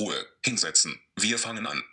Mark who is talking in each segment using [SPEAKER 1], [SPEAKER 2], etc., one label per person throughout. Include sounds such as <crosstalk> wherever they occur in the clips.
[SPEAKER 1] Ruhe, hinsetzen. Wir fangen an.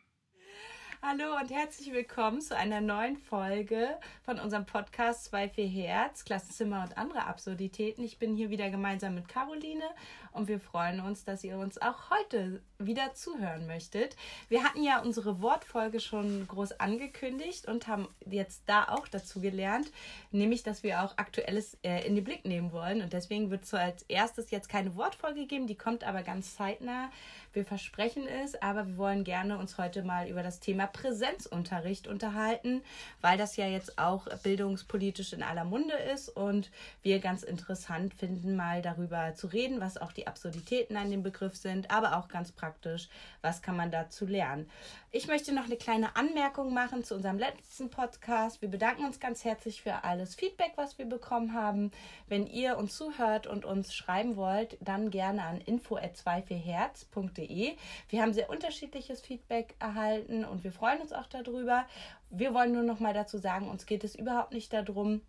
[SPEAKER 2] Hallo und herzlich willkommen zu einer neuen Folge von unserem Podcast 2-4 Herz, Klassenzimmer und andere Absurditäten. Ich bin hier wieder gemeinsam mit Caroline und wir freuen uns, dass ihr uns auch heute wieder zuhören möchtet. Wir hatten ja unsere Wortfolge schon groß angekündigt und haben jetzt da auch dazu gelernt, nämlich, dass wir auch Aktuelles äh, in den Blick nehmen wollen. Und deswegen wird es als erstes jetzt keine Wortfolge geben, die kommt aber ganz zeitnah. Wir versprechen es, aber wir wollen gerne uns heute mal über das Thema Präsenzunterricht unterhalten, weil das ja jetzt auch bildungspolitisch in aller Munde ist und wir ganz interessant finden, mal darüber zu reden, was auch die Absurditäten an dem Begriff sind, aber auch ganz praktisch, was kann man dazu lernen. Ich möchte noch eine kleine Anmerkung machen zu unserem letzten Podcast. Wir bedanken uns ganz herzlich für alles Feedback, was wir bekommen haben. Wenn ihr uns zuhört und uns schreiben wollt, dann gerne an info@24herz.de. Wir haben sehr unterschiedliches Feedback erhalten und wir freuen uns auch darüber. Wir wollen nur noch mal dazu sagen, uns geht es überhaupt nicht darum,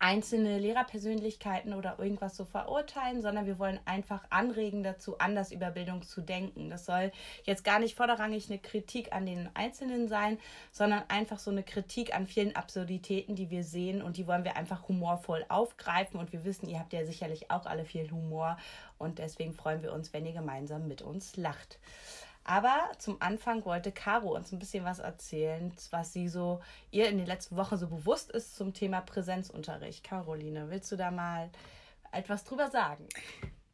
[SPEAKER 2] einzelne Lehrerpersönlichkeiten oder irgendwas so verurteilen, sondern wir wollen einfach anregen dazu, anders über Bildung zu denken. Das soll jetzt gar nicht vorderrangig eine Kritik an den Einzelnen sein, sondern einfach so eine Kritik an vielen Absurditäten, die wir sehen und die wollen wir einfach humorvoll aufgreifen und wir wissen, ihr habt ja sicherlich auch alle viel Humor und deswegen freuen wir uns, wenn ihr gemeinsam mit uns lacht. Aber zum Anfang wollte Caro uns ein bisschen was erzählen, was sie so ihr in den letzten Wochen so bewusst ist zum Thema Präsenzunterricht. Caroline, willst du da mal etwas drüber sagen?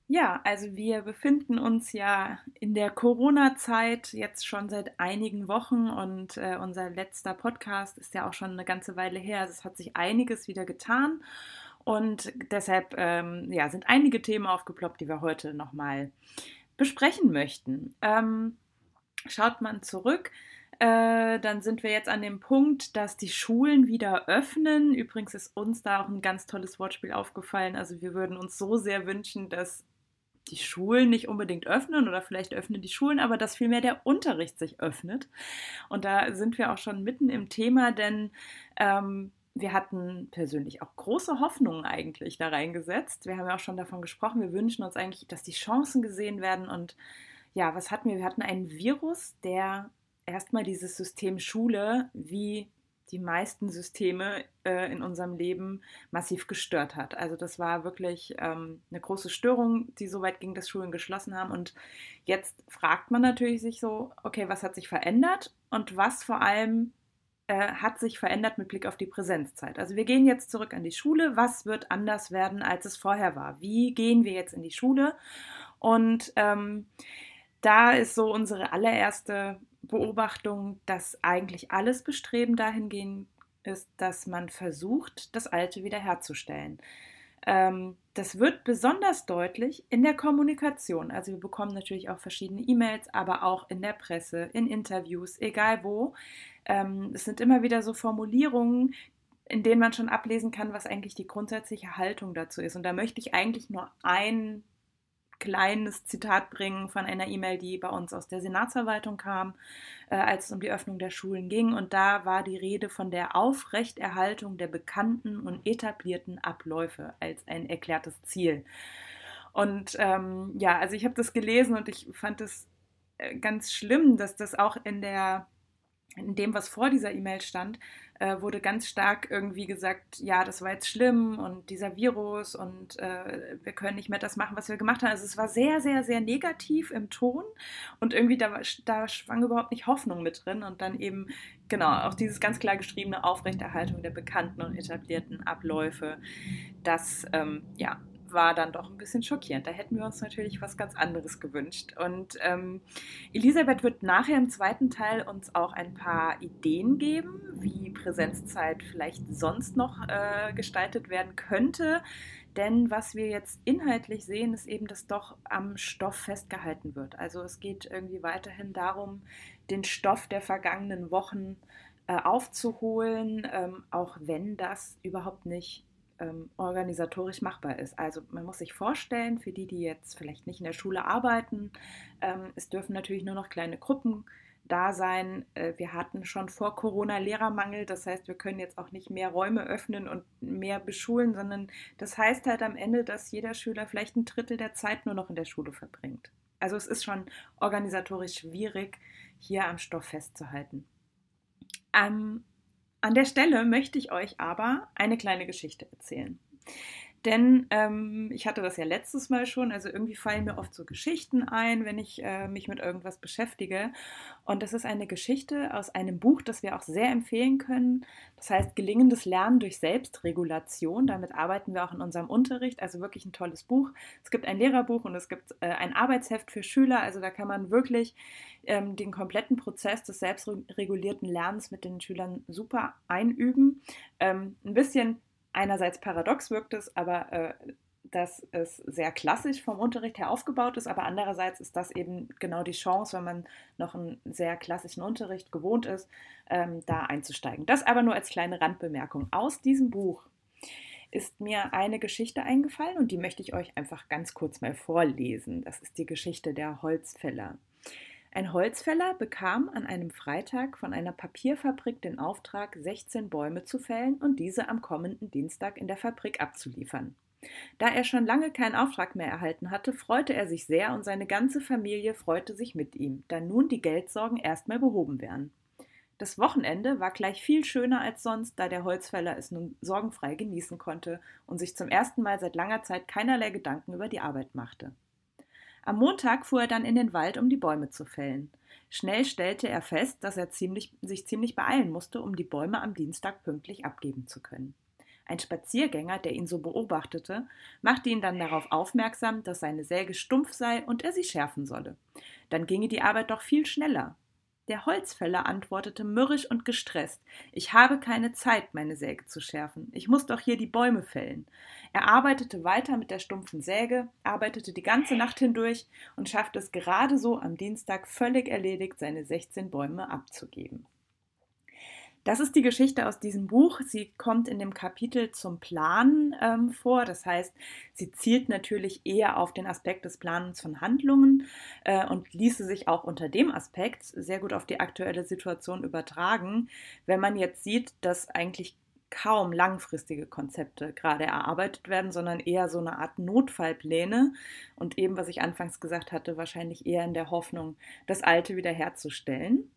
[SPEAKER 3] Ja, also wir befinden uns ja in der Corona-Zeit jetzt schon seit einigen Wochen und äh, unser letzter Podcast ist ja auch schon eine ganze Weile her. Also es hat sich einiges wieder getan und deshalb ähm, ja, sind einige Themen aufgeploppt, die wir heute nochmal besprechen möchten. Ähm, Schaut man zurück, äh, dann sind wir jetzt an dem Punkt, dass die Schulen wieder öffnen. Übrigens ist uns da auch ein ganz tolles Wortspiel aufgefallen. Also wir würden uns so sehr wünschen, dass die Schulen nicht unbedingt öffnen oder vielleicht öffnen die Schulen, aber dass vielmehr der Unterricht sich öffnet. Und da sind wir auch schon mitten im Thema, denn ähm, wir hatten persönlich auch große Hoffnungen eigentlich da reingesetzt. Wir haben ja auch schon davon gesprochen, wir wünschen uns eigentlich, dass die Chancen gesehen werden und ja, was hatten wir? Wir hatten einen Virus, der erstmal dieses System Schule wie die meisten Systeme äh, in unserem Leben massiv gestört hat. Also das war wirklich ähm, eine große Störung, die so weit ging, dass Schulen geschlossen haben. Und jetzt fragt man natürlich sich so, okay, was hat sich verändert und was vor allem äh, hat sich verändert mit Blick auf die Präsenzzeit. Also wir gehen jetzt zurück an die Schule. Was wird anders werden, als es vorher war? Wie gehen wir jetzt in die Schule? Und ähm, da ist so unsere allererste Beobachtung, dass eigentlich alles Bestreben dahingehend ist, dass man versucht, das Alte wiederherzustellen. Ähm, das wird besonders deutlich in der Kommunikation. Also wir bekommen natürlich auch verschiedene E-Mails, aber auch in der Presse, in Interviews, egal wo. Ähm, es sind immer wieder so Formulierungen, in denen man schon ablesen kann, was eigentlich die grundsätzliche Haltung dazu ist. Und da möchte ich eigentlich nur ein kleines Zitat bringen von einer E-Mail, die bei uns aus der Senatsverwaltung kam, äh, als es um die Öffnung der Schulen ging. Und da war die Rede von der Aufrechterhaltung der bekannten und etablierten Abläufe als ein erklärtes Ziel. Und ähm, ja, also ich habe das gelesen und ich fand es äh, ganz schlimm, dass das auch in der in dem, was vor dieser E-Mail stand, äh, wurde ganz stark irgendwie gesagt, ja, das war jetzt schlimm und dieser Virus und äh, wir können nicht mehr das machen, was wir gemacht haben. Also es war sehr, sehr, sehr negativ im Ton und irgendwie da, da schwang überhaupt nicht Hoffnung mit drin und dann eben, genau, auch dieses ganz klar geschriebene Aufrechterhaltung der bekannten und etablierten Abläufe, das, ähm, ja, war dann doch ein bisschen schockierend. Da hätten wir uns natürlich was ganz anderes gewünscht. Und ähm, Elisabeth wird nachher im zweiten Teil uns auch ein paar Ideen geben, wie Präsenzzeit vielleicht sonst noch äh, gestaltet werden könnte. Denn was wir jetzt inhaltlich sehen, ist eben, dass doch am Stoff festgehalten wird. Also es geht irgendwie weiterhin darum, den Stoff der vergangenen Wochen äh, aufzuholen, ähm, auch wenn das überhaupt nicht ähm, organisatorisch machbar ist. Also man muss sich vorstellen, für die, die jetzt vielleicht nicht in der Schule arbeiten, ähm, es dürfen natürlich nur noch kleine Gruppen da sein. Äh, wir hatten schon vor Corona Lehrermangel, das heißt, wir können jetzt auch nicht mehr Räume öffnen und mehr beschulen, sondern das heißt halt am Ende, dass jeder Schüler vielleicht ein Drittel der Zeit nur noch in der Schule verbringt. Also es ist schon organisatorisch schwierig, hier am Stoff festzuhalten. Ähm, an der Stelle möchte ich euch aber eine kleine Geschichte erzählen. Denn ähm, ich hatte das ja letztes Mal schon, also irgendwie fallen mir oft so Geschichten ein, wenn ich äh, mich mit irgendwas beschäftige. Und das ist eine Geschichte aus einem Buch, das wir auch sehr empfehlen können. Das heißt Gelingendes Lernen durch Selbstregulation. Damit arbeiten wir auch in unserem Unterricht. Also wirklich ein tolles Buch. Es gibt ein Lehrerbuch und es gibt äh, ein Arbeitsheft für Schüler. Also da kann man wirklich ähm, den kompletten Prozess des selbstregulierten Lernens mit den Schülern super einüben. Ähm, ein bisschen einerseits paradox wirkt es, aber äh, dass es sehr klassisch vom Unterricht her aufgebaut ist, aber andererseits ist das eben genau die Chance, wenn man noch einen sehr klassischen Unterricht gewohnt ist, ähm, da einzusteigen. Das aber nur als kleine Randbemerkung. Aus diesem Buch ist mir eine Geschichte eingefallen und die möchte ich euch einfach ganz kurz mal vorlesen. Das ist die Geschichte der Holzfäller. Ein Holzfäller bekam an einem Freitag von einer Papierfabrik den Auftrag, 16 Bäume zu fällen und diese am kommenden Dienstag in der Fabrik abzuliefern. Da er schon lange keinen Auftrag mehr erhalten hatte, freute er sich sehr und seine ganze Familie freute sich mit ihm, da nun die Geldsorgen erstmal behoben wären. Das Wochenende war gleich viel schöner als sonst, da der Holzfäller es nun sorgenfrei genießen konnte und sich zum ersten Mal seit langer Zeit keinerlei Gedanken über die Arbeit machte. Am Montag fuhr er dann in den Wald, um die Bäume zu fällen. Schnell stellte er fest, dass er ziemlich, sich ziemlich beeilen musste, um die Bäume am Dienstag pünktlich abgeben zu können. Ein Spaziergänger, der ihn so beobachtete, machte ihn dann darauf aufmerksam, dass seine Säge stumpf sei und er sie schärfen solle. Dann ginge die Arbeit doch viel schneller. Der Holzfäller antwortete mürrisch und gestresst Ich habe keine Zeit, meine Säge zu schärfen. Ich muss doch hier die Bäume fällen. Er arbeitete weiter mit der stumpfen Säge, arbeitete die ganze Nacht hindurch und schaffte es gerade so am Dienstag völlig erledigt, seine 16 Bäume abzugeben. Das ist die Geschichte aus diesem Buch. Sie kommt in dem Kapitel zum Planen ähm, vor. Das heißt, sie zielt natürlich eher auf den Aspekt des Planens von Handlungen äh, und ließe sich auch unter dem Aspekt sehr gut auf die aktuelle Situation übertragen, wenn man jetzt sieht, dass eigentlich kaum langfristige Konzepte gerade erarbeitet werden, sondern eher so eine Art Notfallpläne und eben, was ich anfangs gesagt hatte, wahrscheinlich eher in der Hoffnung, das Alte wiederherzustellen.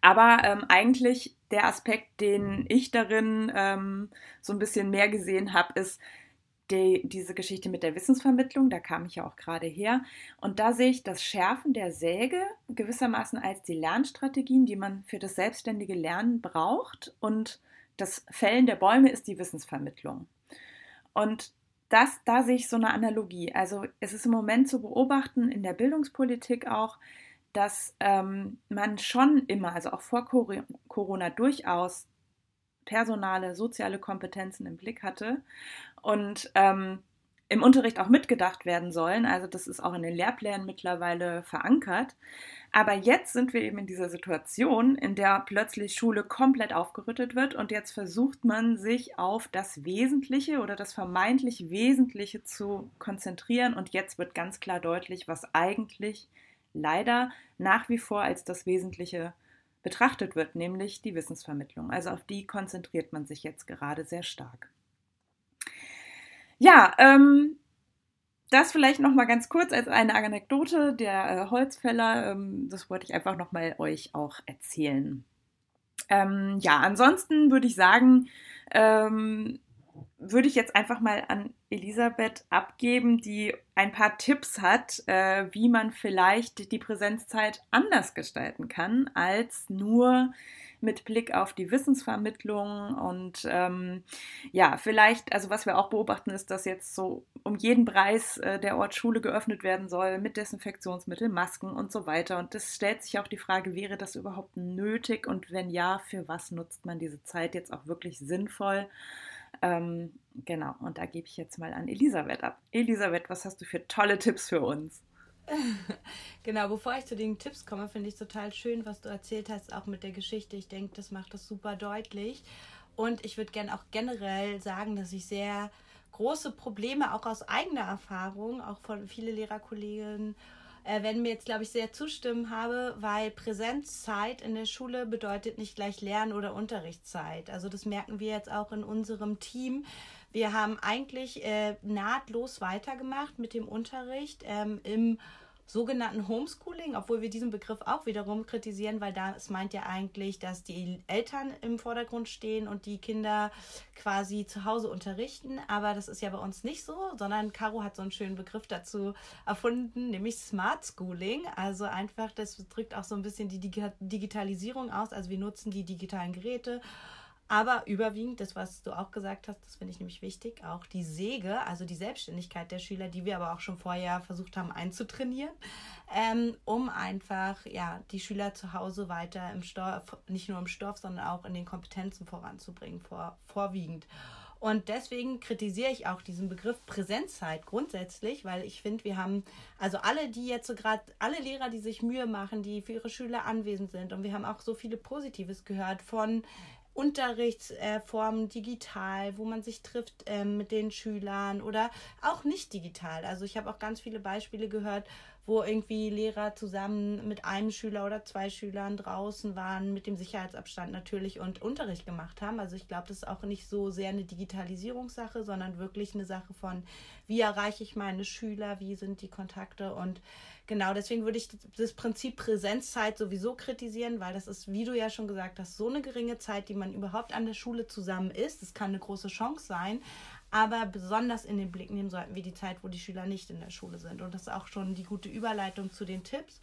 [SPEAKER 3] Aber ähm, eigentlich der Aspekt, den ich darin ähm, so ein bisschen mehr gesehen habe, ist die, diese Geschichte mit der Wissensvermittlung. Da kam ich ja auch gerade her. Und da sehe ich das Schärfen der Säge gewissermaßen als die Lernstrategien, die man für das selbstständige Lernen braucht. Und das Fällen der Bäume ist die Wissensvermittlung. Und das, da sehe ich so eine Analogie. Also es ist im Moment zu beobachten in der Bildungspolitik auch, dass ähm, man schon immer, also auch vor Corona durchaus personale, soziale Kompetenzen im Blick hatte und ähm, im Unterricht auch mitgedacht werden sollen. Also das ist auch in den Lehrplänen mittlerweile verankert. Aber jetzt sind wir eben in dieser Situation, in der plötzlich Schule komplett aufgerüttet wird und jetzt versucht man sich auf das Wesentliche oder das vermeintlich Wesentliche zu konzentrieren und jetzt wird ganz klar deutlich, was eigentlich leider nach wie vor als das Wesentliche betrachtet wird, nämlich die Wissensvermittlung. Also auf die konzentriert man sich jetzt gerade sehr stark. Ja, ähm, das vielleicht noch mal ganz kurz als eine Anekdote der äh, Holzfäller. Ähm, das wollte ich einfach noch mal euch auch erzählen. Ähm, ja, ansonsten würde ich sagen, ähm, würde ich jetzt einfach mal an Elisabeth abgeben, die ein paar Tipps hat, äh, wie man vielleicht die Präsenzzeit anders gestalten kann, als nur mit Blick auf die Wissensvermittlung und ähm, ja, vielleicht, also was wir auch beobachten, ist, dass jetzt so um jeden Preis äh, der Ort Schule geöffnet werden soll mit Desinfektionsmitteln, Masken und so weiter. Und das stellt sich auch die Frage, wäre das überhaupt nötig und wenn ja, für was nutzt man diese Zeit jetzt auch wirklich sinnvoll? Ähm, genau, und da gebe ich jetzt mal an Elisabeth ab. Elisabeth, was hast du für tolle Tipps für uns? <laughs>
[SPEAKER 2] genau, bevor ich zu den Tipps komme, finde ich total schön, was du erzählt hast, auch mit der Geschichte. Ich denke, das macht das super deutlich. Und ich würde gerne auch generell sagen, dass ich sehr große Probleme auch aus eigener Erfahrung, auch von vielen Lehrerkollegen äh, werden mir jetzt, glaube ich, sehr zustimmen habe, weil Präsenzzeit in der Schule bedeutet nicht gleich Lern- oder Unterrichtszeit. Also das merken wir jetzt auch in unserem Team. Wir haben eigentlich äh, nahtlos weitergemacht mit dem Unterricht ähm, im sogenannten Homeschooling, obwohl wir diesen Begriff auch wiederum kritisieren, weil da es meint ja eigentlich, dass die Eltern im Vordergrund stehen und die Kinder quasi zu Hause unterrichten. Aber das ist ja bei uns nicht so, sondern Caro hat so einen schönen Begriff dazu erfunden, nämlich Smart Schooling. Also einfach, das drückt auch so ein bisschen die Digitalisierung aus. Also wir nutzen die digitalen Geräte aber überwiegend, das, was du auch gesagt hast, das finde ich nämlich wichtig, auch die Säge, also die Selbstständigkeit der Schüler, die wir aber auch schon vorher versucht haben einzutrainieren, ähm, um einfach ja, die Schüler zu Hause weiter im Stoff, nicht nur im Stoff, sondern auch in den Kompetenzen voranzubringen, vor, vorwiegend. Und deswegen kritisiere ich auch diesen Begriff Präsenzzeit grundsätzlich, weil ich finde, wir haben, also alle, die jetzt so gerade, alle Lehrer, die sich Mühe machen, die für ihre Schüler anwesend sind, und wir haben auch so viele Positives gehört von Unterrichtsformen digital, wo man sich trifft ähm, mit den Schülern oder auch nicht digital. Also ich habe auch ganz viele Beispiele gehört, wo irgendwie Lehrer zusammen mit einem Schüler oder zwei Schülern draußen waren, mit dem Sicherheitsabstand natürlich und Unterricht gemacht haben. Also ich glaube, das ist auch nicht so sehr eine Digitalisierungssache, sondern wirklich eine Sache von, wie erreiche ich meine Schüler, wie sind die Kontakte und genau deswegen würde ich das Prinzip Präsenzzeit sowieso kritisieren, weil das ist, wie du ja schon gesagt hast, so eine geringe Zeit, die man überhaupt an der Schule zusammen ist. Das kann eine große Chance sein, aber besonders in den Blick nehmen sollten wir die Zeit, wo die Schüler nicht in der Schule sind. Und das ist auch schon die gute Überleitung zu den Tipps,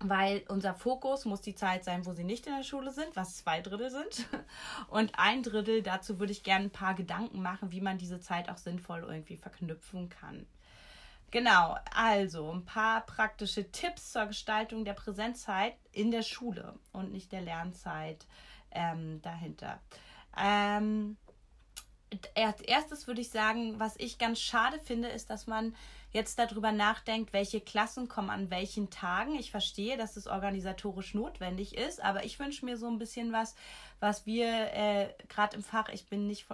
[SPEAKER 2] weil unser Fokus muss die Zeit sein, wo sie nicht in der Schule sind, was zwei Drittel sind. <laughs> Und ein Drittel, dazu würde ich gerne ein paar Gedanken machen, wie man diese Zeit auch sinnvoll irgendwie verknüpfen kann. Genau, also ein paar praktische Tipps zur Gestaltung der Präsenzzeit in der Schule und nicht der Lernzeit ähm, dahinter. Ähm, als erstes würde ich sagen, was ich ganz schade finde, ist, dass man jetzt darüber nachdenkt, welche Klassen kommen an welchen Tagen. Ich verstehe, dass es organisatorisch notwendig ist, aber ich wünsche mir so ein bisschen was, was wir äh, gerade im Fach, ich bin nicht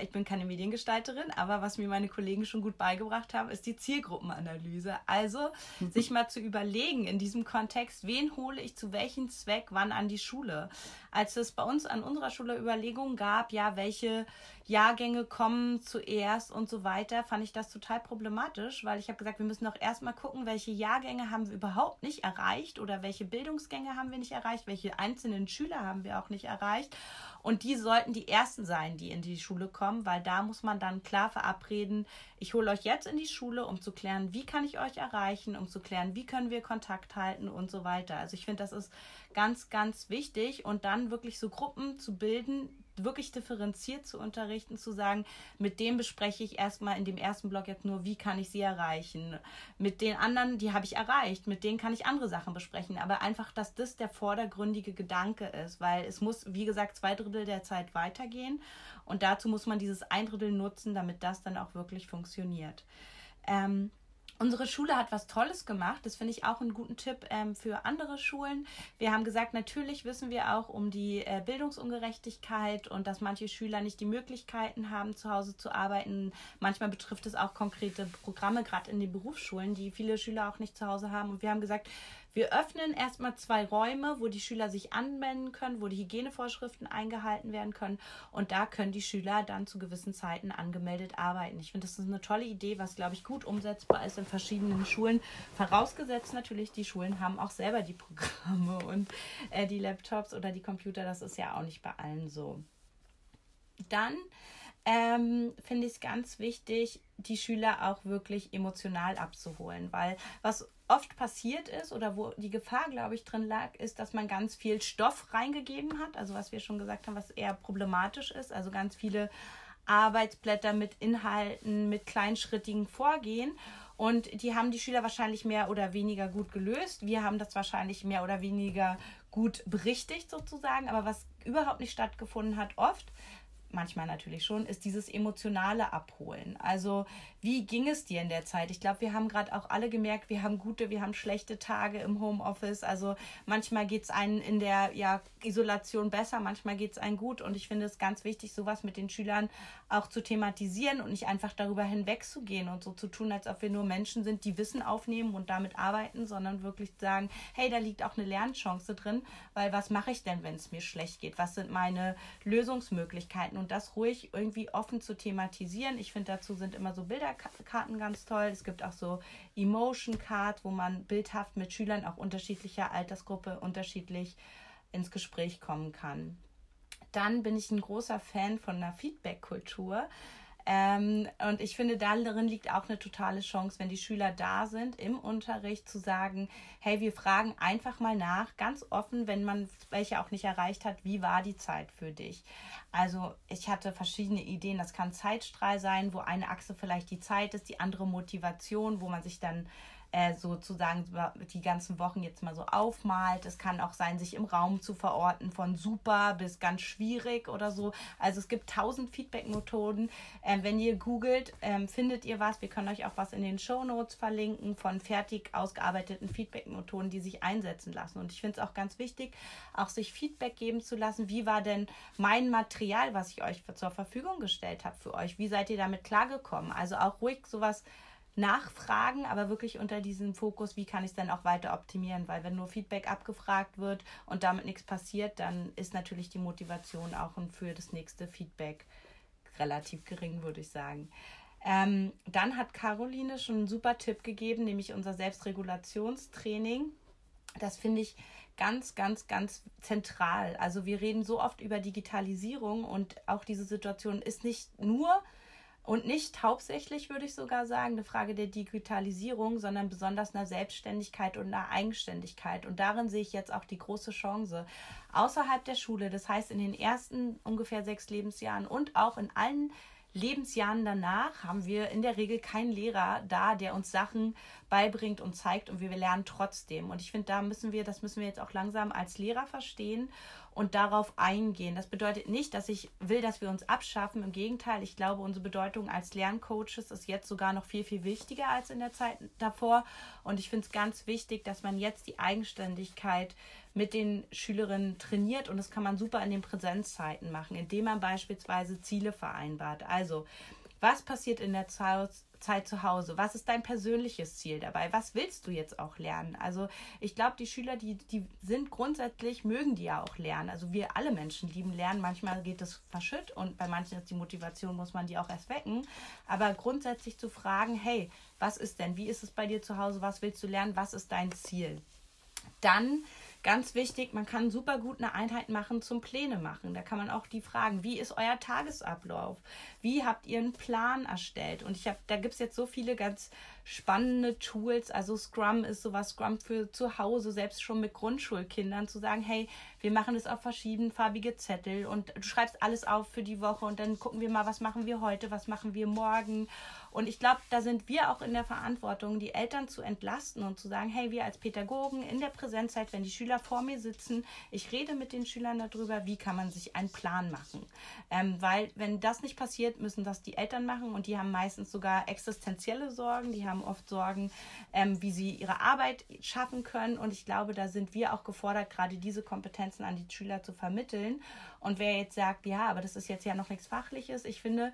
[SPEAKER 2] ich bin keine Mediengestalterin, aber was mir meine Kollegen schon gut beigebracht haben, ist die Zielgruppenanalyse. Also <laughs> sich mal zu überlegen in diesem Kontext, wen hole ich zu welchem Zweck wann an die Schule. Als es bei uns an unserer Schule Überlegungen gab, ja, welche Jahrgänge kommen zuerst und so weiter, fand ich das total problematisch, weil ich habe gesagt, wir müssen doch erstmal gucken, welche Jahrgänge haben wir überhaupt nicht erreicht oder welche Bildungsgänge haben wir nicht erreicht, welche einzelnen Schüler haben wir auch nicht erreicht. Und die sollten die ersten sein, die in die Schule kommen, weil da muss man dann klar verabreden, ich hole euch jetzt in die Schule, um zu klären, wie kann ich euch erreichen, um zu klären, wie können wir Kontakt halten und so weiter. Also ich finde, das ist ganz, ganz wichtig und dann wirklich so Gruppen zu bilden, wirklich differenziert zu unterrichten, zu sagen, mit dem bespreche ich erstmal in dem ersten Block jetzt nur, wie kann ich sie erreichen. Mit den anderen, die habe ich erreicht, mit denen kann ich andere Sachen besprechen. Aber einfach, dass das der vordergründige Gedanke ist, weil es muss, wie gesagt, zwei Drittel der Zeit weitergehen. Und dazu muss man dieses ein Drittel nutzen, damit das dann auch wirklich funktioniert. Ähm, Unsere Schule hat was Tolles gemacht. Das finde ich auch einen guten Tipp ähm, für andere Schulen. Wir haben gesagt, natürlich wissen wir auch um die äh, Bildungsungerechtigkeit und dass manche Schüler nicht die Möglichkeiten haben, zu Hause zu arbeiten. Manchmal betrifft es auch konkrete Programme, gerade in den Berufsschulen, die viele Schüler auch nicht zu Hause haben. Und wir haben gesagt, wir öffnen erstmal zwei Räume, wo die Schüler sich anmelden können, wo die Hygienevorschriften eingehalten werden können. Und da können die Schüler dann zu gewissen Zeiten angemeldet arbeiten. Ich finde, das ist eine tolle Idee, was, glaube ich, gut umsetzbar ist in verschiedenen Schulen. Vorausgesetzt natürlich, die Schulen haben auch selber die Programme <laughs> und äh, die Laptops oder die Computer. Das ist ja auch nicht bei allen so. Dann ähm, finde ich es ganz wichtig, die Schüler auch wirklich emotional abzuholen, weil was oft passiert ist oder wo die Gefahr, glaube ich, drin lag, ist, dass man ganz viel Stoff reingegeben hat, also was wir schon gesagt haben, was eher problematisch ist, also ganz viele Arbeitsblätter mit Inhalten, mit kleinschrittigen Vorgehen. Und die haben die Schüler wahrscheinlich mehr oder weniger gut gelöst. Wir haben das wahrscheinlich mehr oder weniger gut berichtigt sozusagen. Aber was überhaupt nicht stattgefunden hat, oft, manchmal natürlich schon, ist dieses emotionale Abholen. Also wie ging es dir in der Zeit? Ich glaube, wir haben gerade auch alle gemerkt, wir haben gute, wir haben schlechte Tage im Homeoffice. Also manchmal geht es einen in der ja, Isolation besser, manchmal geht es einen gut. Und ich finde es ganz wichtig, sowas mit den Schülern auch zu thematisieren und nicht einfach darüber hinwegzugehen und so zu tun, als ob wir nur Menschen sind, die Wissen aufnehmen und damit arbeiten, sondern wirklich sagen, hey, da liegt auch eine Lernchance drin, weil was mache ich denn, wenn es mir schlecht geht? Was sind meine Lösungsmöglichkeiten? Und das ruhig irgendwie offen zu thematisieren. Ich finde, dazu sind immer so Bilder Bilderkarten ganz toll. Es gibt auch so Emotion Card, wo man bildhaft mit Schülern auch unterschiedlicher Altersgruppe unterschiedlich ins Gespräch kommen kann. Dann bin ich ein großer Fan von einer Feedback-Kultur. Ähm, und ich finde, darin liegt auch eine totale Chance, wenn die Schüler da sind, im Unterricht zu sagen, hey, wir fragen einfach mal nach, ganz offen, wenn man welche auch nicht erreicht hat, wie war die Zeit für dich? Also ich hatte verschiedene Ideen, das kann Zeitstrahl sein, wo eine Achse vielleicht die Zeit ist, die andere Motivation, wo man sich dann äh, sozusagen die ganzen Wochen jetzt mal so aufmalt. Es kann auch sein, sich im Raum zu verorten, von super bis ganz schwierig oder so. Also es gibt tausend Feedback-Methoden. Ähm, wenn ihr googelt, ähm, findet ihr was. Wir können euch auch was in den Show Notes verlinken von fertig ausgearbeiteten Feedback-Methoden, die sich einsetzen lassen. Und ich finde es auch ganz wichtig, auch sich Feedback geben zu lassen. Wie war denn mein Material, was ich euch zur Verfügung gestellt habe für euch? Wie seid ihr damit klargekommen? Also auch ruhig sowas nachfragen, aber wirklich unter diesem Fokus, wie kann ich es dann auch weiter optimieren, weil wenn nur Feedback abgefragt wird und damit nichts passiert, dann ist natürlich die Motivation auch für das nächste Feedback relativ gering, würde ich sagen. Ähm, dann hat Caroline schon einen super Tipp gegeben, nämlich unser Selbstregulationstraining. Das finde ich ganz, ganz, ganz zentral. Also wir reden so oft über Digitalisierung und auch diese Situation ist nicht nur und nicht hauptsächlich, würde ich sogar sagen, eine Frage der Digitalisierung, sondern besonders einer Selbstständigkeit und einer Eigenständigkeit. Und darin sehe ich jetzt auch die große Chance. Außerhalb der Schule, das heißt in den ersten ungefähr sechs Lebensjahren und auch in allen Lebensjahren danach haben wir in der Regel keinen Lehrer da, der uns Sachen beibringt und zeigt und wir lernen trotzdem. Und ich finde, da müssen wir, das müssen wir jetzt auch langsam als Lehrer verstehen und darauf eingehen. Das bedeutet nicht, dass ich will, dass wir uns abschaffen. Im Gegenteil, ich glaube, unsere Bedeutung als Lerncoaches ist jetzt sogar noch viel, viel wichtiger als in der Zeit davor. Und ich finde es ganz wichtig, dass man jetzt die Eigenständigkeit mit den Schülerinnen trainiert und das kann man super in den Präsenzzeiten machen, indem man beispielsweise Ziele vereinbart. Also, was passiert in der Zeit zu Hause? Was ist dein persönliches Ziel dabei? Was willst du jetzt auch lernen? Also ich glaube, die Schüler, die, die sind grundsätzlich, mögen die ja auch lernen. Also wir alle Menschen lieben Lernen. Manchmal geht es verschütt und bei manchen ist die Motivation, muss man die auch erst wecken. Aber grundsätzlich zu fragen, hey, was ist denn? Wie ist es bei dir zu Hause? Was willst du lernen? Was ist dein Ziel? Dann Ganz wichtig, man kann super gut eine Einheit machen zum Pläne machen. Da kann man auch die fragen, wie ist euer Tagesablauf? Wie habt ihr einen Plan erstellt? Und ich habe, da gibt es jetzt so viele ganz spannende Tools. Also Scrum ist sowas, Scrum für zu Hause, selbst schon mit Grundschulkindern, zu sagen, hey, wir machen das auf verschiedenfarbige Zettel und du schreibst alles auf für die Woche und dann gucken wir mal, was machen wir heute, was machen wir morgen. Und ich glaube, da sind wir auch in der Verantwortung, die Eltern zu entlasten und zu sagen, hey, wir als Pädagogen in der Präsenzzeit, wenn die Schüler vor mir sitzen, ich rede mit den Schülern darüber, wie kann man sich einen Plan machen. Ähm, weil wenn das nicht passiert, müssen das die Eltern machen und die haben meistens sogar existenzielle Sorgen, die haben oft Sorgen, ähm, wie sie ihre Arbeit schaffen können. Und ich glaube, da sind wir auch gefordert, gerade diese Kompetenzen an die Schüler zu vermitteln. Und wer jetzt sagt, ja, aber das ist jetzt ja noch nichts Fachliches, ich finde,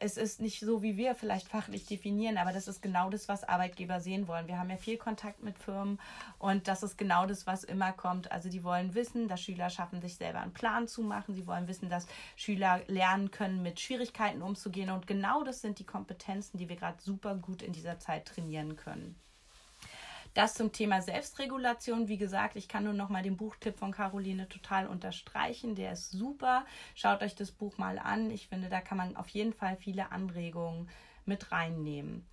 [SPEAKER 2] es ist nicht so, wie wir vielleicht fachlich definieren, aber das ist genau das, was Arbeitgeber sehen wollen. Wir haben ja viel Kontakt mit Firmen und das ist genau das, was immer kommt. Also die wollen wissen, dass Schüler schaffen, sich selber einen Plan zu machen. Sie wollen wissen, dass Schüler lernen können, mit Schwierigkeiten umzugehen. Und genau das sind die Kompetenzen, die wir gerade super gut in dieser Zeit trainieren können. Das zum Thema Selbstregulation. Wie gesagt, ich kann nur noch mal den Buchtipp von Caroline total unterstreichen. Der ist super. Schaut euch das Buch mal an. Ich finde, da kann man auf jeden Fall viele Anregungen mit reinnehmen.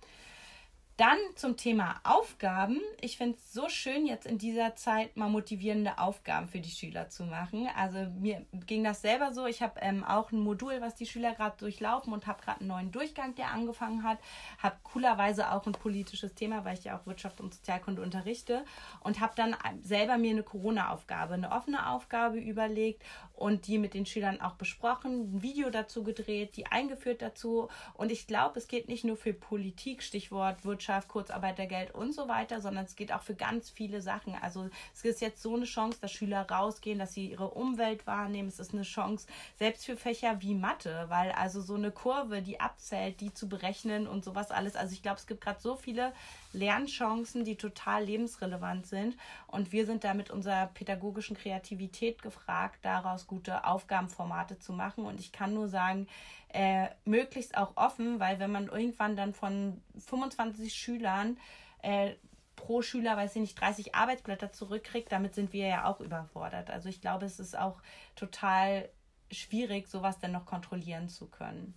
[SPEAKER 2] Dann zum Thema Aufgaben. Ich finde es so schön, jetzt in dieser Zeit mal motivierende Aufgaben für die Schüler zu machen. Also mir ging das selber so. Ich habe ähm, auch ein Modul, was die Schüler gerade durchlaufen und habe gerade einen neuen Durchgang, der angefangen hat. Habe coolerweise auch ein politisches Thema, weil ich ja auch Wirtschaft und Sozialkunde unterrichte. Und habe dann selber mir eine Corona-Aufgabe, eine offene Aufgabe überlegt und die mit den Schülern auch besprochen, ein Video dazu gedreht, die eingeführt dazu. Und ich glaube, es geht nicht nur für Politik, Stichwort Wirtschaft, Wirtschaft, Kurzarbeitergeld und so weiter, sondern es geht auch für ganz viele Sachen. Also es ist jetzt so eine Chance, dass Schüler rausgehen, dass sie ihre Umwelt wahrnehmen. Es ist eine Chance, selbst für Fächer wie Mathe, weil also so eine Kurve, die abzählt, die zu berechnen und sowas alles. Also ich glaube, es gibt gerade so viele Lernchancen, die total lebensrelevant sind. Und wir sind da mit unserer pädagogischen Kreativität gefragt, daraus gute Aufgabenformate zu machen. Und ich kann nur sagen, äh, möglichst auch offen, weil wenn man irgendwann dann von 25 Schülern äh, pro Schüler, weiß ich nicht, 30 Arbeitsblätter zurückkriegt, damit sind wir ja auch überfordert. Also ich glaube, es ist auch total schwierig, sowas dann noch kontrollieren zu können.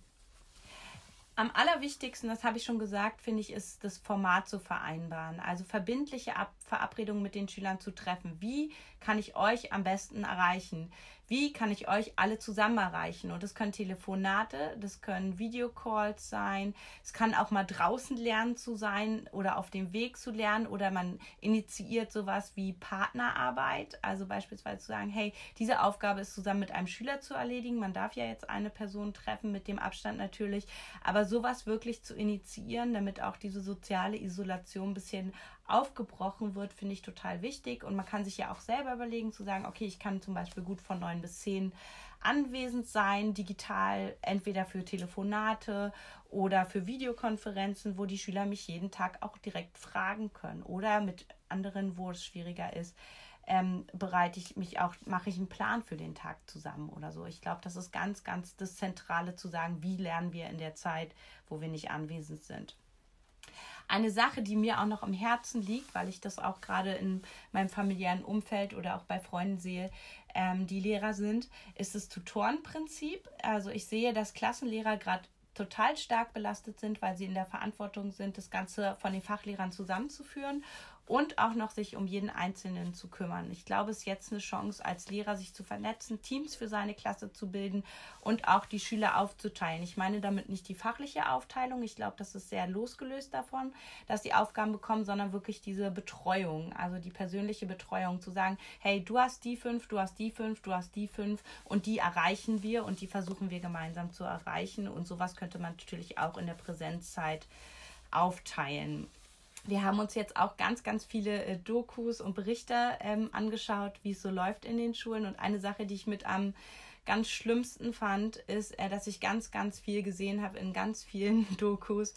[SPEAKER 2] Am allerwichtigsten, das habe ich schon gesagt, finde ich, ist das Format zu vereinbaren. Also verbindliche Ab Verabredungen mit den Schülern zu treffen. Wie kann ich euch am besten erreichen? Wie kann ich euch alle zusammen erreichen? Und das können Telefonate, das können Videocalls sein, es kann auch mal draußen lernen zu sein oder auf dem Weg zu lernen oder man initiiert sowas wie Partnerarbeit. Also beispielsweise zu sagen, hey, diese Aufgabe ist zusammen mit einem Schüler zu erledigen. Man darf ja jetzt eine Person treffen, mit dem Abstand natürlich, aber sowas wirklich zu initiieren, damit auch diese soziale Isolation ein bisschen aufgebrochen wird, finde ich total wichtig. Und man kann sich ja auch selber überlegen, zu sagen, okay, ich kann zum Beispiel gut von neun bis zehn anwesend sein, digital, entweder für Telefonate oder für Videokonferenzen, wo die Schüler mich jeden Tag auch direkt fragen können oder mit anderen, wo es schwieriger ist. Ähm, bereite ich mich auch, mache ich einen Plan für den Tag zusammen oder so. Ich glaube, das ist ganz, ganz das Zentrale zu sagen, wie lernen wir in der Zeit, wo wir nicht anwesend sind. Eine Sache, die mir auch noch am Herzen liegt, weil ich das auch gerade in meinem familiären Umfeld oder auch bei Freunden sehe, ähm, die Lehrer sind, ist das Tutorenprinzip. Also ich sehe, dass Klassenlehrer gerade total stark belastet sind, weil sie in der Verantwortung sind, das Ganze von den Fachlehrern zusammenzuführen und auch noch sich um jeden Einzelnen zu kümmern. Ich glaube, es ist jetzt eine Chance, als Lehrer sich zu vernetzen, Teams für seine Klasse zu bilden und auch die Schüler aufzuteilen. Ich meine damit nicht die fachliche Aufteilung. Ich glaube, das ist sehr losgelöst davon, dass die Aufgaben bekommen, sondern wirklich diese Betreuung, also die persönliche Betreuung, zu sagen, hey, du hast die fünf, du hast die fünf, du hast die fünf und die erreichen wir und die versuchen wir gemeinsam zu erreichen. Und sowas könnte man natürlich auch in der Präsenzzeit aufteilen wir haben uns jetzt auch ganz, ganz viele äh, Dokus und Berichte ähm, angeschaut, wie es so läuft in den Schulen. Und eine Sache, die ich mit am ganz schlimmsten fand, ist, äh, dass ich ganz, ganz viel gesehen habe in ganz vielen <laughs> Dokus,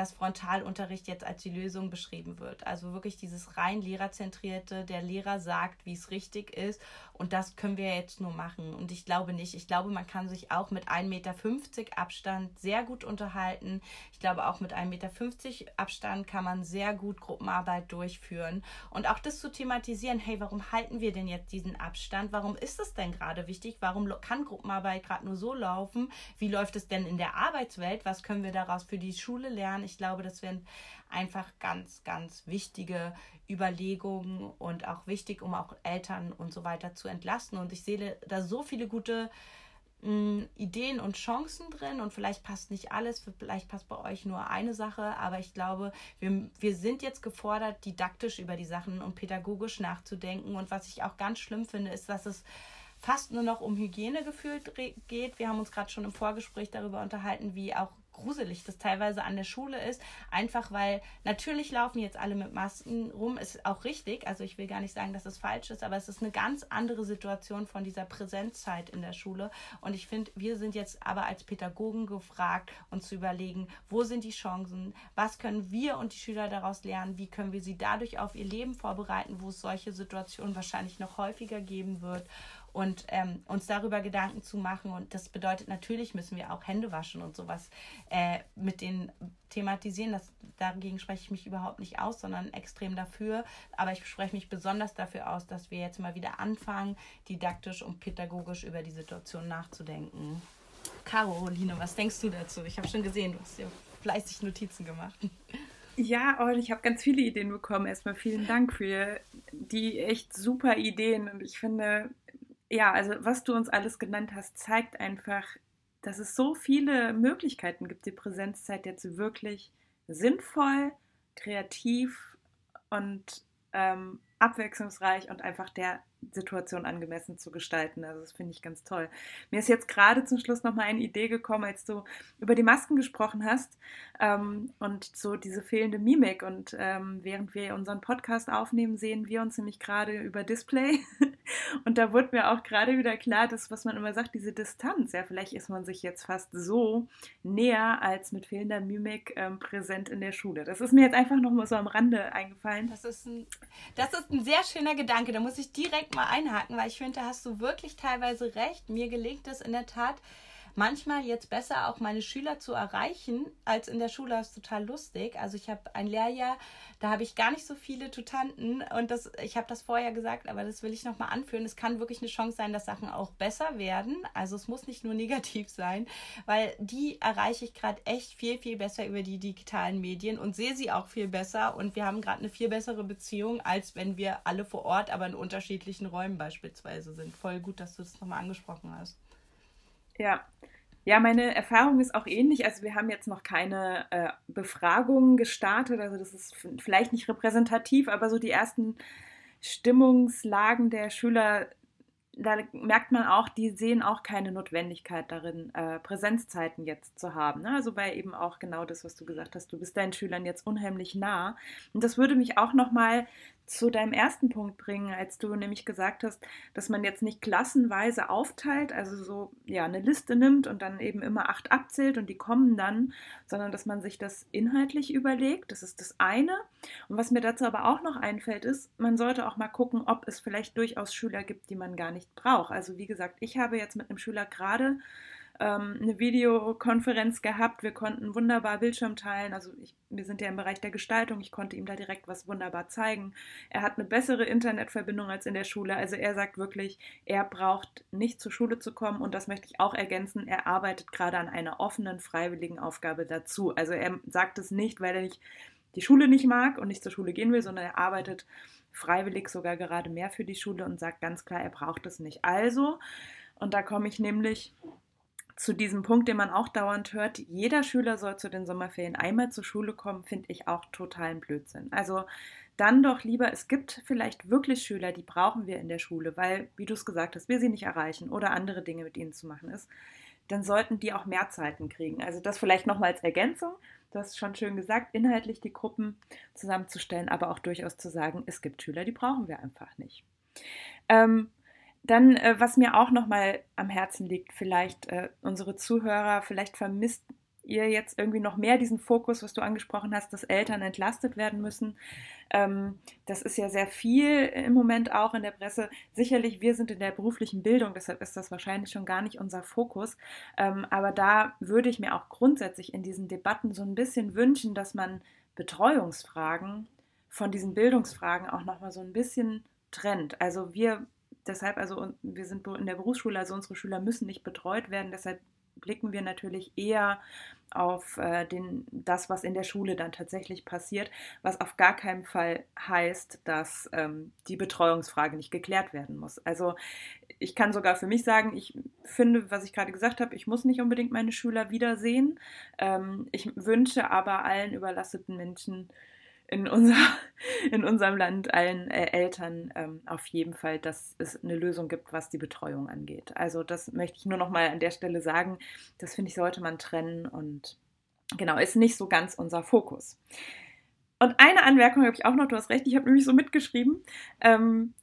[SPEAKER 2] dass Frontalunterricht jetzt als die Lösung beschrieben wird. Also wirklich dieses rein lehrerzentrierte, der Lehrer sagt, wie es richtig ist und das können wir jetzt nur machen. Und ich glaube nicht. Ich glaube, man kann sich auch mit 1,50 Meter Abstand sehr gut unterhalten. Ich glaube, auch mit 1,50 Meter Abstand kann man sehr gut Gruppenarbeit durchführen. Und auch das zu thematisieren, hey, warum halten wir denn jetzt diesen Abstand? Warum ist es denn gerade wichtig? Warum kann Gruppenarbeit gerade nur so laufen? Wie läuft es denn in der Arbeitswelt? Was können wir daraus für die Schule lernen? Ich glaube, das wären einfach ganz, ganz wichtige Überlegungen und auch wichtig, um auch Eltern und so weiter zu entlasten. Und ich sehe da so viele gute mh, hm, Ideen und Chancen drin und vielleicht passt nicht alles, vielleicht passt bei euch nur eine Sache, aber ich glaube, wir, wir sind jetzt gefordert, didaktisch über die Sachen und pädagogisch nachzudenken. Und was ich auch ganz schlimm finde, ist, dass es fast nur noch um Hygiene gefühlt geht. Wir haben uns gerade schon im Vorgespräch darüber unterhalten, wie auch gruselig das teilweise an der Schule ist. Einfach weil natürlich laufen jetzt alle mit Masken rum, ist auch richtig. Also ich will gar nicht sagen, dass es falsch ist, aber es ist eine ganz andere Situation von dieser Präsenzzeit in der Schule. Und ich finde, wir sind jetzt aber als Pädagogen gefragt, uns zu überlegen, wo sind die Chancen, was können wir und die Schüler daraus lernen, wie können wir sie dadurch auf ihr Leben vorbereiten, wo es solche Situationen wahrscheinlich noch häufiger geben wird und ähm, uns darüber Gedanken zu machen. Und das bedeutet natürlich müssen wir auch Hände waschen und sowas äh, mit den thematisieren. Das, dagegen spreche ich mich überhaupt nicht aus, sondern extrem dafür. Aber ich spreche mich besonders dafür aus, dass wir jetzt mal wieder anfangen, didaktisch und pädagogisch über die Situation nachzudenken. Caroline, was denkst du dazu? Ich habe schon gesehen, du hast ja fleißig Notizen gemacht.
[SPEAKER 3] Ja, und ich habe ganz viele Ideen bekommen. Erstmal vielen Dank für die echt super Ideen. Und ich finde, ja, also was du uns alles genannt hast, zeigt einfach, dass es so viele Möglichkeiten gibt, die Präsenzzeit jetzt wirklich sinnvoll, kreativ und ähm, abwechslungsreich und einfach der Situation angemessen zu gestalten. Also das finde ich ganz toll. Mir ist jetzt gerade zum Schluss noch mal eine Idee gekommen, als du über die Masken gesprochen hast ähm, und so diese fehlende Mimik. Und ähm, während wir unseren Podcast aufnehmen, sehen wir uns nämlich gerade über Display. <laughs> und da wurde mir auch gerade wieder klar, dass was man immer sagt, diese Distanz. Ja, vielleicht ist man sich jetzt fast so näher als mit fehlender Mimik ähm, präsent in der Schule. Das ist mir jetzt einfach noch mal so am Rande eingefallen.
[SPEAKER 2] Das ist ein, das ist ein sehr schöner Gedanke. Da muss ich direkt mal einhaken, weil ich finde, da hast du wirklich teilweise recht. Mir gelingt es in der Tat, manchmal jetzt besser auch meine Schüler zu erreichen als in der Schule. Das ist total lustig. Also ich habe ein Lehrjahr, da habe ich gar nicht so viele Tutanten und das, ich habe das vorher gesagt, aber das will ich nochmal anführen. Es kann wirklich eine Chance sein, dass Sachen auch besser werden. Also es muss nicht nur <laughs> negativ sein, weil die erreiche ich gerade echt viel, viel besser über die digitalen Medien und sehe sie auch viel besser und wir haben gerade eine viel bessere Beziehung, als wenn wir alle vor Ort, aber in unterschiedlichen Räumen beispielsweise sind. Voll gut, dass du das nochmal angesprochen hast.
[SPEAKER 3] Ja. Ja, meine Erfahrung ist auch ähnlich. Also wir haben jetzt noch keine äh, Befragungen gestartet. Also das ist vielleicht nicht repräsentativ, aber so die ersten Stimmungslagen der Schüler da merkt man auch, die sehen auch keine Notwendigkeit darin, äh, Präsenzzeiten jetzt zu haben. Ne? Also bei eben auch genau das, was du gesagt hast, du bist deinen Schülern jetzt unheimlich nah. Und das würde mich auch nochmal zu deinem ersten Punkt bringen, als du nämlich gesagt hast, dass man jetzt nicht klassenweise aufteilt, also so ja eine Liste nimmt und dann eben immer acht abzählt und die kommen dann, sondern dass man sich das inhaltlich überlegt. Das ist das eine. Und was mir dazu aber auch noch einfällt, ist, man sollte auch mal gucken, ob es vielleicht durchaus Schüler gibt, die man gar nicht braucht. Also wie gesagt, ich habe jetzt mit einem Schüler gerade ähm, eine Videokonferenz gehabt. Wir konnten wunderbar Bildschirm teilen. Also ich, wir sind ja im Bereich der Gestaltung. Ich konnte ihm da direkt was wunderbar zeigen. Er hat eine bessere Internetverbindung als in der Schule. Also er sagt wirklich, er braucht nicht zur Schule zu kommen. Und das möchte ich auch ergänzen. Er arbeitet gerade an einer offenen, freiwilligen Aufgabe dazu. Also er sagt es nicht, weil er nicht die Schule nicht mag und nicht zur Schule gehen will, sondern er arbeitet freiwillig sogar gerade mehr für die Schule und sagt ganz klar, er braucht es nicht. Also, und da komme ich nämlich zu diesem Punkt, den man auch dauernd hört, jeder Schüler soll zu den Sommerferien einmal zur Schule kommen, finde ich auch totalen Blödsinn. Also dann doch lieber, es gibt vielleicht wirklich Schüler, die brauchen wir in der Schule, weil, wie du es gesagt hast, wir sie nicht erreichen oder andere Dinge mit ihnen zu machen ist, dann sollten die auch mehr Zeiten kriegen. Also das vielleicht nochmal als Ergänzung. Du hast schon schön gesagt, inhaltlich die Gruppen zusammenzustellen, aber auch durchaus zu sagen, es gibt Schüler, die brauchen wir einfach nicht. Ähm, dann, äh, was mir auch nochmal am Herzen liegt, vielleicht äh, unsere Zuhörer, vielleicht vermisst ihr jetzt irgendwie noch mehr diesen Fokus, was du angesprochen hast, dass Eltern entlastet werden müssen. Ähm, das ist ja sehr viel im Moment auch in der Presse. Sicherlich, wir sind in der beruflichen Bildung, deshalb ist das wahrscheinlich schon gar nicht unser Fokus. Ähm, aber da würde ich mir auch grundsätzlich in diesen Debatten so ein bisschen wünschen, dass man Betreuungsfragen von diesen Bildungsfragen auch nochmal so ein bisschen trennt. Also wir deshalb, also wir sind in der Berufsschule, also unsere Schüler müssen nicht betreut werden, deshalb blicken wir natürlich eher auf äh, den, das, was in der Schule dann tatsächlich passiert, was auf gar keinen Fall heißt, dass ähm, die Betreuungsfrage nicht geklärt werden muss. Also ich kann sogar für mich sagen, ich finde, was ich gerade gesagt habe, ich muss nicht unbedingt meine Schüler wiedersehen. Ähm, ich wünsche aber allen überlasteten Menschen in, unser, <laughs> in unserem Land allen äh, Eltern ähm, auf jeden Fall, dass es eine Lösung gibt, was die Betreuung angeht. Also das möchte ich nur noch mal an der Stelle sagen. Das finde ich, sollte man trennen und genau, ist nicht so ganz unser Fokus. Und eine Anmerkung habe ich auch noch, du hast recht, ich habe nämlich so mitgeschrieben. Ähm,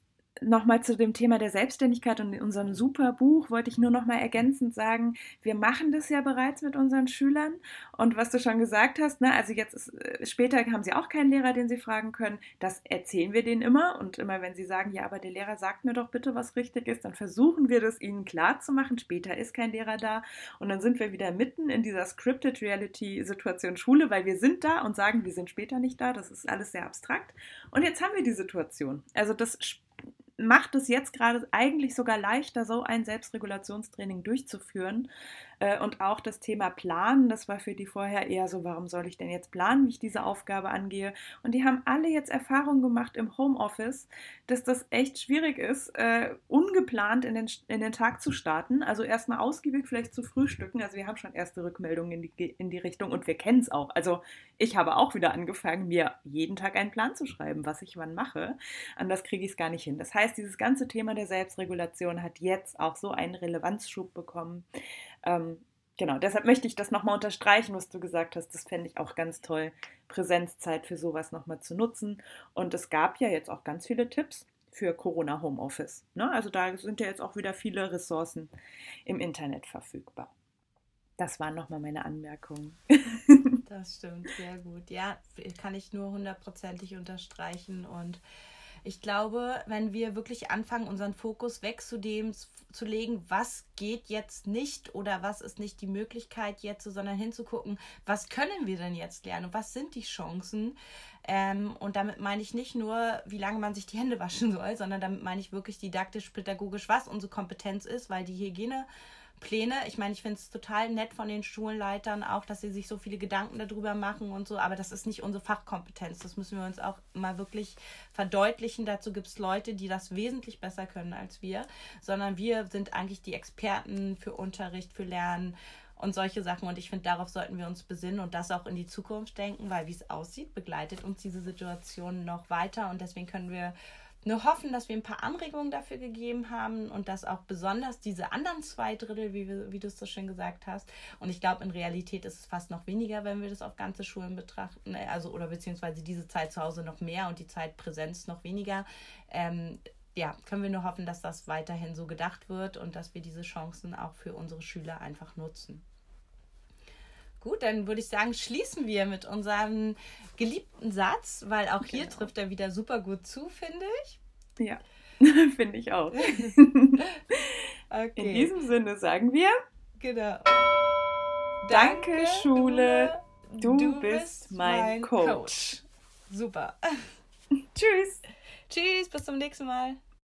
[SPEAKER 3] nochmal zu dem Thema der Selbstständigkeit und unserem super Buch wollte ich nur nochmal ergänzend sagen, wir machen das ja bereits mit unseren Schülern. Und was du schon gesagt hast, ne, also jetzt ist, äh, später haben sie auch keinen Lehrer, den sie fragen können, das erzählen wir denen immer. Und immer wenn sie sagen, ja, aber der Lehrer sagt mir doch bitte, was richtig ist, dann versuchen wir das ihnen klar zu machen, später ist kein Lehrer da. Und dann sind wir wieder mitten in dieser Scripted Reality Situation Schule, weil wir sind da und sagen, wir sind später nicht da, das ist alles sehr abstrakt. Und jetzt haben wir die Situation, also das macht es jetzt gerade eigentlich sogar leichter, so ein Selbstregulationstraining durchzuführen, und auch das Thema Planen, das war für die vorher eher so, warum soll ich denn jetzt planen, wie ich diese Aufgabe angehe? Und die haben alle jetzt Erfahrung gemacht im Homeoffice, dass das echt schwierig ist, äh, ungeplant in den, in den Tag zu starten. Also erstmal ausgiebig vielleicht zu frühstücken. Also wir haben schon erste Rückmeldungen in die, in die Richtung und wir kennen es auch. Also ich habe auch wieder angefangen, mir jeden Tag einen Plan zu schreiben, was ich wann mache. Anders kriege ich es gar nicht hin. Das heißt, dieses ganze Thema der Selbstregulation hat jetzt auch so einen Relevanzschub bekommen. Ähm, genau, deshalb möchte ich das nochmal unterstreichen, was du gesagt hast. Das fände ich auch ganz toll, Präsenzzeit für sowas nochmal zu nutzen. Und es gab ja jetzt auch ganz viele Tipps für Corona Homeoffice. Ne? Also da sind ja jetzt auch wieder viele Ressourcen im Internet verfügbar. Das waren nochmal meine Anmerkungen. <laughs>
[SPEAKER 2] das stimmt, sehr gut. Ja, kann ich nur hundertprozentig unterstreichen. Und ich glaube, wenn wir wirklich anfangen, unseren Fokus weg zu dem zu legen, was geht jetzt nicht oder was ist nicht die Möglichkeit jetzt, sondern hinzugucken, was können wir denn jetzt lernen und was sind die Chancen. Ähm, und damit meine ich nicht nur, wie lange man sich die Hände waschen <laughs> soll, sondern damit meine ich wirklich didaktisch, pädagogisch, was unsere Kompetenz ist, weil die Hygiene Pläne. Ich meine, ich finde es total nett von den Schulleitern auch, dass sie sich so viele Gedanken darüber machen und so, aber das ist nicht unsere Fachkompetenz. Das müssen wir uns auch mal wirklich verdeutlichen. Dazu gibt es Leute, die das wesentlich besser können als wir, sondern wir sind eigentlich die Experten für Unterricht, für Lernen und solche Sachen. Und ich finde, darauf sollten wir uns besinnen und das auch in die Zukunft denken, weil wie es aussieht, begleitet uns diese Situation noch weiter und deswegen können wir nur hoffen, dass wir ein paar Anregungen dafür gegeben haben und dass auch besonders diese anderen zwei Drittel, wie, wie du es so schön gesagt hast, und ich glaube, in Realität ist es fast noch weniger, wenn wir das auf ganze Schulen betrachten, äh, also oder beziehungsweise diese Zeit zu Hause noch mehr und die Zeit Präsenz noch weniger. Ähm, ja, können wir nur hoffen, dass das weiterhin so gedacht wird und dass wir diese Chancen auch für unsere Schüler einfach nutzen. Gut, dann würde ich sagen, schließen wir mit unserem geliebten Satz, weil auch hier genau. trifft er wieder super gut zu, finde ich.
[SPEAKER 3] Ja, <laughs> finde ich auch. <laughs> okay. In diesem Sinne sagen wir.
[SPEAKER 2] Genau.
[SPEAKER 3] Danke, Danke Schule. Du, du bist mein, mein Coach. Coach.
[SPEAKER 2] Super. <laughs>
[SPEAKER 3] Tschüss.
[SPEAKER 2] Tschüss, bis zum nächsten Mal.